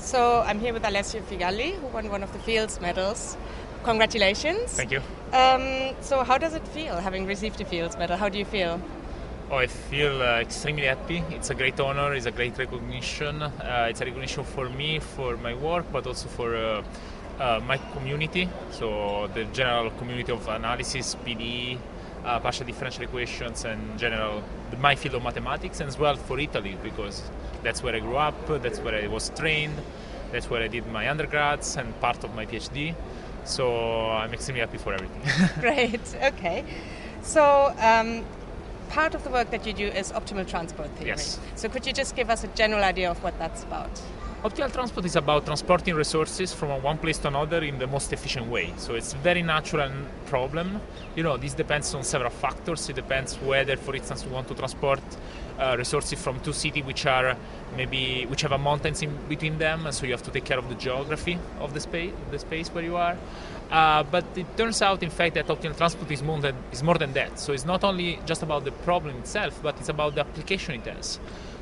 So I'm here with Alessio Figalli, who won one of the Fields medals. Congratulations. Thank you. Um, so how does it feel having received the Fields medal? How do you feel? Oh, I feel uh, extremely happy. It's a great honor. It's a great recognition. Uh, it's a recognition for me, for my work, but also for uh, uh my community. So the general community of analysis, PDE, uh, partial differential equations, and general my field of mathematics, and as well for Italy because that's where I grew up. That's where I was trained. That's where I did my undergrads and part of my PhD. So I'm extremely happy for everything. Great. Okay. So. Um, part of the work that you do is optimal transport theory. Yes. So could you just give us a general idea of what that's about? Optimal transport is about transporting resources from one place to another in the most efficient way. So it's a very natural problem. You know, this depends on several factors. It depends whether, for instance, we want to transport uh, resources from two cities which are maybe which have a mountains in between them, so you have to take care of the geography of the space, the space where you are. Uh, but it turns out, in fact, that optimal transport is more, than, is more than that. So it's not only just about the problem itself, but it's about the application it has.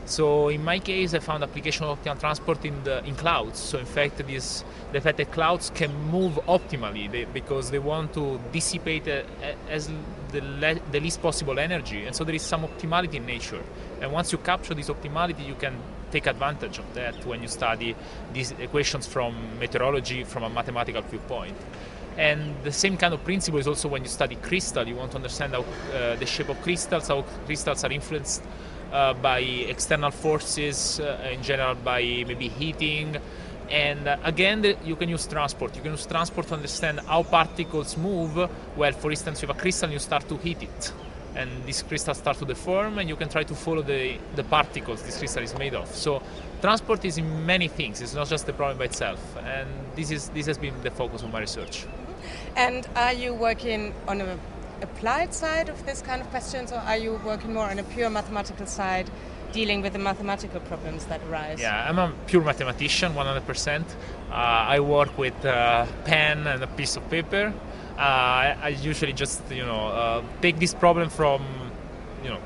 So in my case, I found application of optimal transport in the in clouds. So in fact, this the fact that clouds can move optimally they, because they want to dissipate uh, as the, le- the least possible energy, and so there is some optimality in nature. And once you capture this optimality, you can take advantage of that when you study these equations from meteorology from a mathematical viewpoint. And the same kind of principle is also when you study crystal. You want to understand how uh, the shape of crystals, how crystals are influenced uh, by external forces, uh, in general by maybe heating. And uh, again, the, you can use transport. You can use transport to understand how particles move. Well, for instance, with a crystal, you start to heat it. And this crystal starts to deform, and you can try to follow the, the particles this crystal is made of. So, transport is in many things. It's not just the problem by itself. And this, is, this has been the focus of my research. And are you working on a applied side of this kind of questions, or are you working more on a pure mathematical side, dealing with the mathematical problems that arise? Yeah, I'm a pure mathematician, 100%. Uh, I work with a uh, pen and a piece of paper. Uh, I, usually just, you know, uh, take this problem from, you know,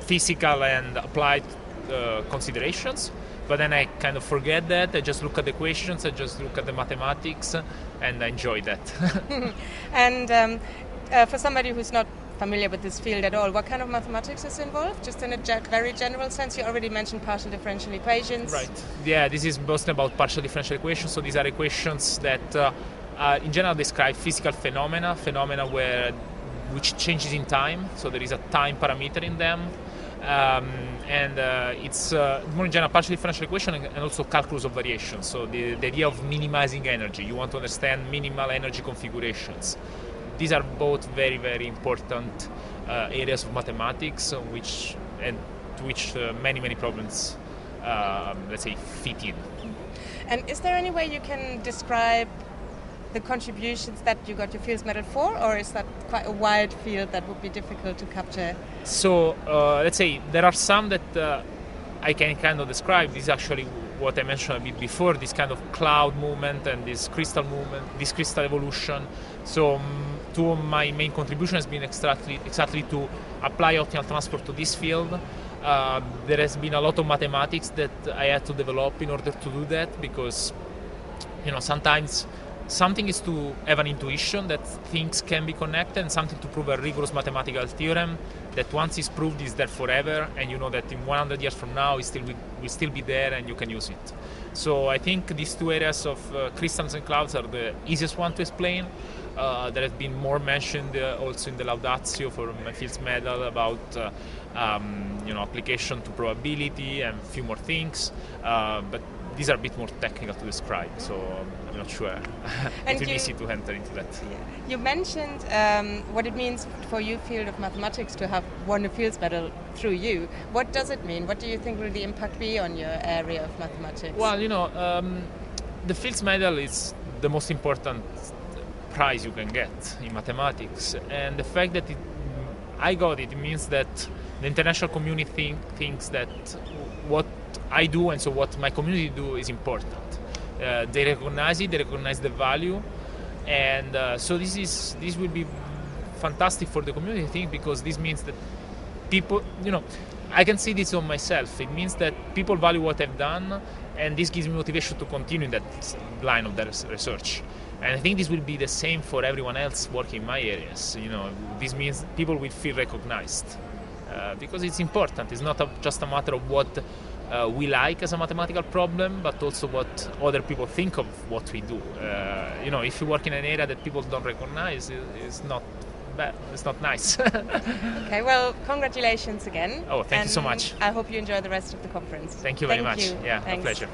physical and applied uh, considerations but then I kind of forget that. I just look at the equations, I just look at the mathematics, and I enjoy that. and um, uh, for somebody who's not familiar with this field at all, what kind of mathematics is involved? Just in a ge- very general sense, you already mentioned partial differential equations. Right. Yeah, this is mostly about partial differential equations. So these are equations that, uh, uh, in general, describe physical phenomena, phenomena where which changes in time. So there is a time parameter in them. Um, and uh, it's uh, more in general partial differential equation and also calculus of variation. So the, the idea of minimizing energy. You want to understand minimal energy configurations these are both very very important uh, areas of mathematics which and to which uh, many many problems um, let's say fit in and is there any way you can describe the contributions that you got your Fields Medal for, or is that quite a wide field that would be difficult to capture? So uh, let's say there are some that uh, I can kind of describe. This is actually what I mentioned a bit before, this kind of cloud movement and this crystal movement, this crystal evolution. So um, two of my main contribution has been exactly, exactly to apply optimal transport to this field. Uh, there has been a lot of mathematics that I had to develop in order to do that because, you know, sometimes something is to have an intuition that things can be connected and something to prove a rigorous mathematical theorem that once it's proved is there forever and you know that in 100 years from now it still will still be there and you can use it. So i think these two areas of uh, crystals and clouds are the easiest one to explain. Uh, there has been more mentioned uh, also in the laudatio for my Fields medal about uh, um, you know application to probability and a few more things. Uh, but these are a bit more technical to describe, so I'm not sure it's you, easy to enter into that. Yeah. You mentioned um, what it means for you, field of mathematics, to have won a Fields Medal through you. What does it mean? What do you think will the impact be on your area of mathematics? Well, you know, um, the Fields Medal is the most important prize you can get in mathematics, and the fact that it, I got it, it means that the international community think, thinks that what I do and so what my community do is important. Uh, they recognize it, they recognize the value, and uh, so this is this will be fantastic for the community I think because this means that people, you know, I can see this on myself. It means that people value what I've done, and this gives me motivation to continue in that line of that research. And I think this will be the same for everyone else working in my areas. You know, this means people will feel recognized uh, because it's important. It's not a, just a matter of what uh, we like as a mathematical problem, but also what other people think of what we do. Uh, you know, if you work in an area that people don't recognize, it's not bad. It's not nice. okay, well, congratulations again. Oh, thank you so much. I hope you enjoy the rest of the conference. Thank you very thank much. You. Yeah, Thanks. a pleasure.